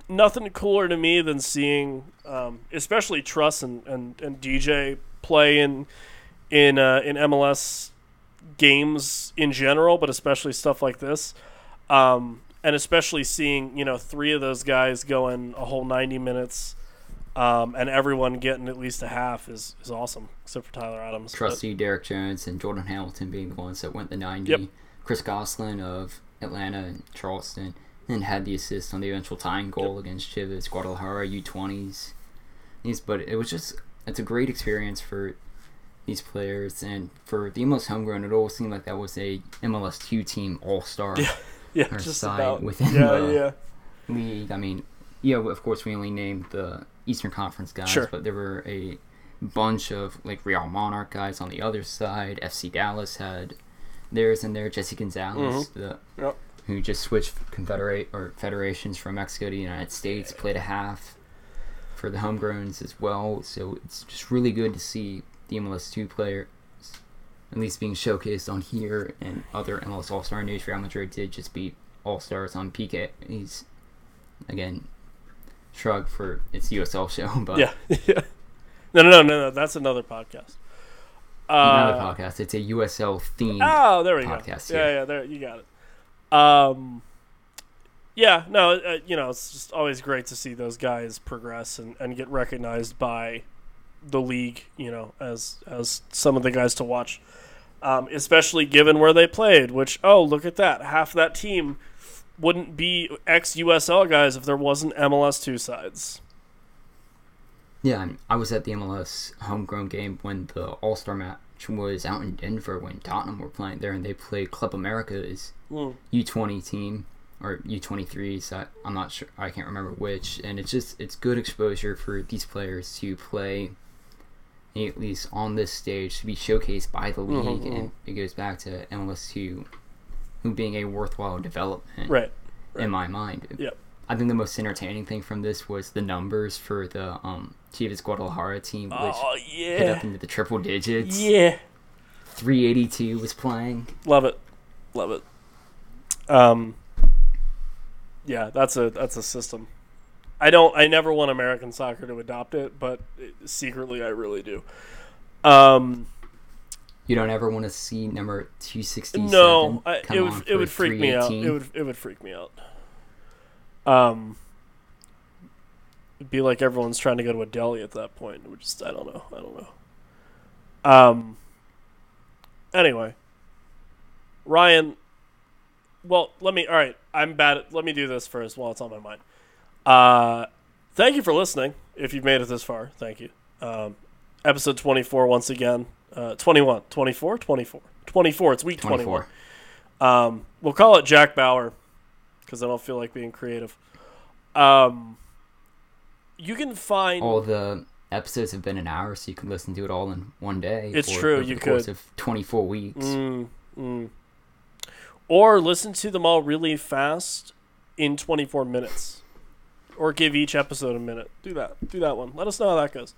nothing cooler to me than seeing, um, especially Truss and, and, and DJ play in in uh, in MLS games in general, but especially stuff like this. Um, and especially seeing you know three of those guys going a whole ninety minutes, um, and everyone getting at least a half is, is awesome, except for Tyler Adams. Trusty, Derek Jones, and Jordan Hamilton being the ones that went the ninety. Yep. Chris Goslin of Atlanta and Charleston, and had the assist on the eventual tying goal against Chivas Guadalajara U twenties. These, but it was just it's a great experience for these players and for the MLS homegrown. It always seemed like that was a MLS two team all star. Yeah. yeah, just side about within yeah, the- yeah. league. I mean, yeah, of course we only named the Eastern Conference guys, Sure. but there were a bunch of like Real Monarch guys on the other side. FC Dallas had theirs in there. Jesse Gonzalez, mm-hmm. the Yep. who just switched confederate or federations from Mexico to the United States, played a half for the homegrowns as well. So it's just really good to see the MLS two players at least being showcased on here and other MLS All Star news. Real Madrid did just beat All Stars on PK. He's again shrug for its USL show, but Yeah, yeah. No, no, no, no, no. That's another podcast. another Uh, podcast. It's a USL themed. Oh, there we go. podcast, Yeah, yeah. yeah, there you got it. Um, yeah, no, uh, you know, it's just always great to see those guys progress and, and get recognized by the league. You know, as as some of the guys to watch, um, especially given where they played. Which, oh, look at that! Half that team wouldn't be ex USL guys if there wasn't MLS two sides. Yeah, I was at the MLS homegrown game when the All Star match was out in Denver when Tottenham were playing there, and they played Club America's Mm. U20 team or U23. So I- I'm not sure, I can't remember which. And it's just it's good exposure for these players to play at least on this stage to be showcased by the league, Mhm, and it goes back to MLS two, who being a worthwhile development Right. right. in my mind. Yep. I think the most entertaining thing from this was the numbers for the um, Chivas Guadalajara team, which Oh hit up into the triple digits. Yeah. 382 was playing. Love it, love it. Um, yeah, that's a that's a system. I don't. I never want American soccer to adopt it, but secretly I really do. Um, You don't ever want to see number 267. no, I, it would it would freak me out. It would it would freak me out. Um, it'd be like everyone's trying to go to a deli at that point. Which just I don't know. I don't know. Um. Anyway, Ryan. Well, let me. All right, I'm bad. At, let me do this first while it's on my mind. Uh, thank you for listening. If you've made it this far, thank you. Um, episode 24 once again. Uh, 21, 24, 24, 24. It's week 21. 24. Um, we'll call it Jack Bauer because I don't feel like being creative. Um, you can find All the episodes have been an hour, so you can listen to it all in one day. It's true, you the course could. of 24 weeks. Mm, mm. Or listen to them all really fast in 24 minutes. Or give each episode a minute. Do that. Do that one. Let us know how that goes.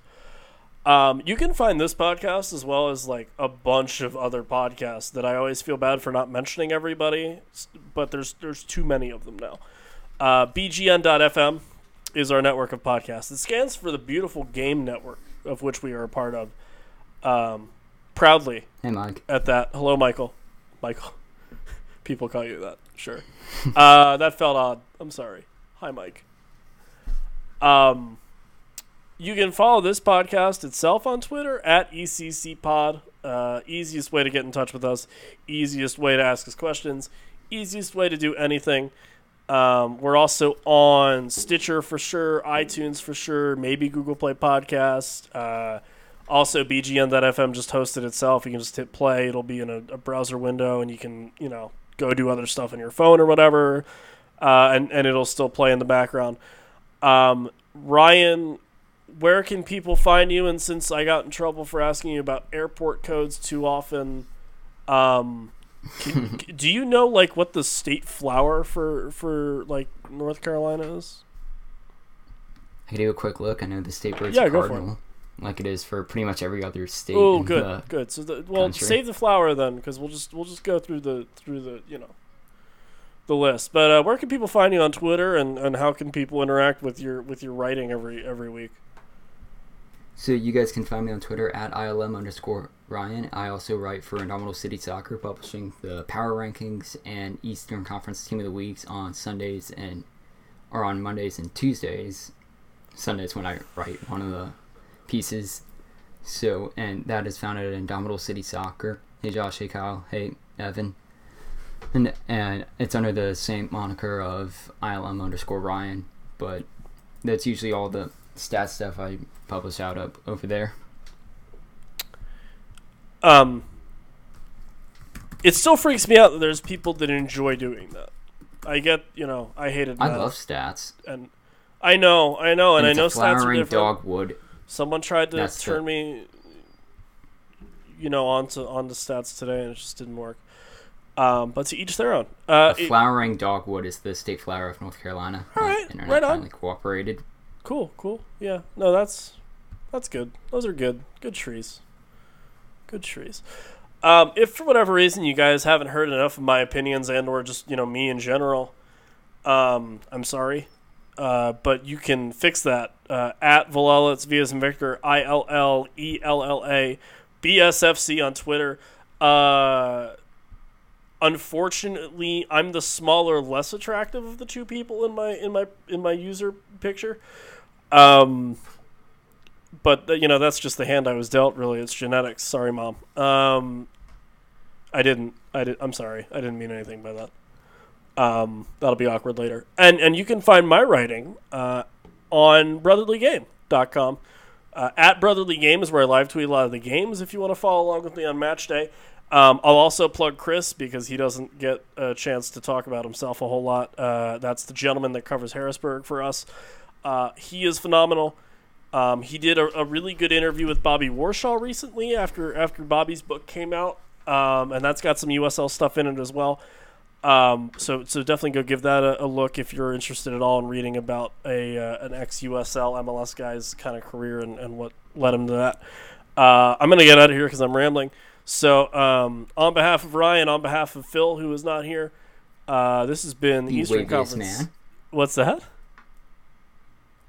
Um, you can find this podcast as well as like a bunch of other podcasts that I always feel bad for not mentioning everybody, but there's there's too many of them now. Uh, BGN.FM is our network of podcasts. It stands for the beautiful game network of which we are a part of. Um, proudly Hey, Mike. at that. Hello, Michael. Michael. People call you that. Sure. uh, that felt odd. I'm sorry. Hi, Mike. Um, you can follow this podcast itself on Twitter at ECC Pod. Uh, easiest way to get in touch with us. Easiest way to ask us questions. Easiest way to do anything. Um, we're also on Stitcher for sure, iTunes for sure, maybe Google Play Podcast. Uh, also, BGN.FM just hosted itself. You can just hit play. It'll be in a, a browser window, and you can, you know, go do other stuff on your phone or whatever, uh, and and it'll still play in the background. Um, Ryan, where can people find you? And since I got in trouble for asking you about airport codes too often, um, Can, do you know like what the state flower for for like North Carolina is? I can do a quick look. I know the state bird's Yeah, for it. cardinal, like it is for pretty much every other state. Oh, good, good. So, the, well, country. save the flower then, because we'll just we'll just go through the through the you know the list. But uh, where can people find you on Twitter, and, and how can people interact with your with your writing every every week? So you guys can find me on Twitter at ILM underscore Ryan. I also write for Indomitable City Soccer, publishing the power rankings and Eastern Conference Team of the Weeks on Sundays and or on Mondays and Tuesdays. Sundays when I write one of the pieces. So and that is found at Indomitable City Soccer. Hey Josh, hey Kyle, hey Evan. And and it's under the same moniker of ILM underscore Ryan, but that's usually all the stat stuff I publish out up over there. Um, it still freaks me out that there's people that enjoy doing that. I get, you know, I hated. I math, love stats. and I know, I know, and, I it's know stats are different. dogwood. Someone tried to That's the- turn me, you know, onto onto stats today, and it just didn't work. Um, but to each their own. Uh, A it- flowering dogwood is the state flower of North Carolina. All right, Internet right on. cooperated. cool, cool. Yeah, no, that's that's good. Those are good, good trees. Good trees. Um, if for whatever reason you guys haven't heard enough of my opinions and or just you know me in general, um, I'm sorry. Uh, but you can fix that uh, at Villela. It's V as in Victor. I L L E L L A B S F C on Twitter. Uh, unfortunately, I'm the smaller, less attractive of the two people in my in my in my user picture. Um, but uh, you know that's just the hand I was dealt. Really, it's genetics. Sorry, mom. Um, I didn't. I did. I'm sorry. I didn't mean anything by that. Um, that'll be awkward later. And and you can find my writing uh, on brotherlygame.com. Uh, at Brotherly Game is where I live tweet a lot of the games. If you want to follow along with me on match day, um, I'll also plug Chris because he doesn't get a chance to talk about himself a whole lot. Uh, that's the gentleman that covers Harrisburg for us. Uh, he is phenomenal. Um, he did a, a really good interview with Bobby Warshaw recently after after Bobby's book came out, um, and that's got some USL stuff in it as well. Um, so so definitely go give that a, a look if you're interested at all in reading about a uh, an ex USL MLS guy's kind of career and, and what led him to that. Uh, I'm gonna get out of here because I'm rambling. So um, on behalf of Ryan, on behalf of Phil, who is not here, uh, this has been the The Eastern Conference. man. What's that?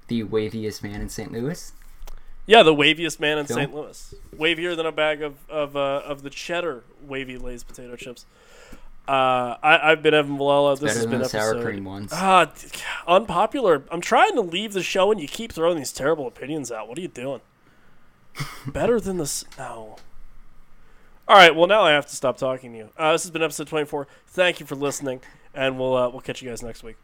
The waviest man in St. Louis. Yeah, the waviest man in Phil? St. Louis. Wavier than a bag of of, uh, of the cheddar wavy Lay's potato chips. Uh, I, I've been Evan Villela. This has been the episode. sour cream ones. Ah, unpopular. I'm trying to leave the show, and you keep throwing these terrible opinions out. What are you doing? Better than this? No. All right. Well, now I have to stop talking to you. Uh, this has been episode 24. Thank you for listening, and we'll uh, we'll catch you guys next week.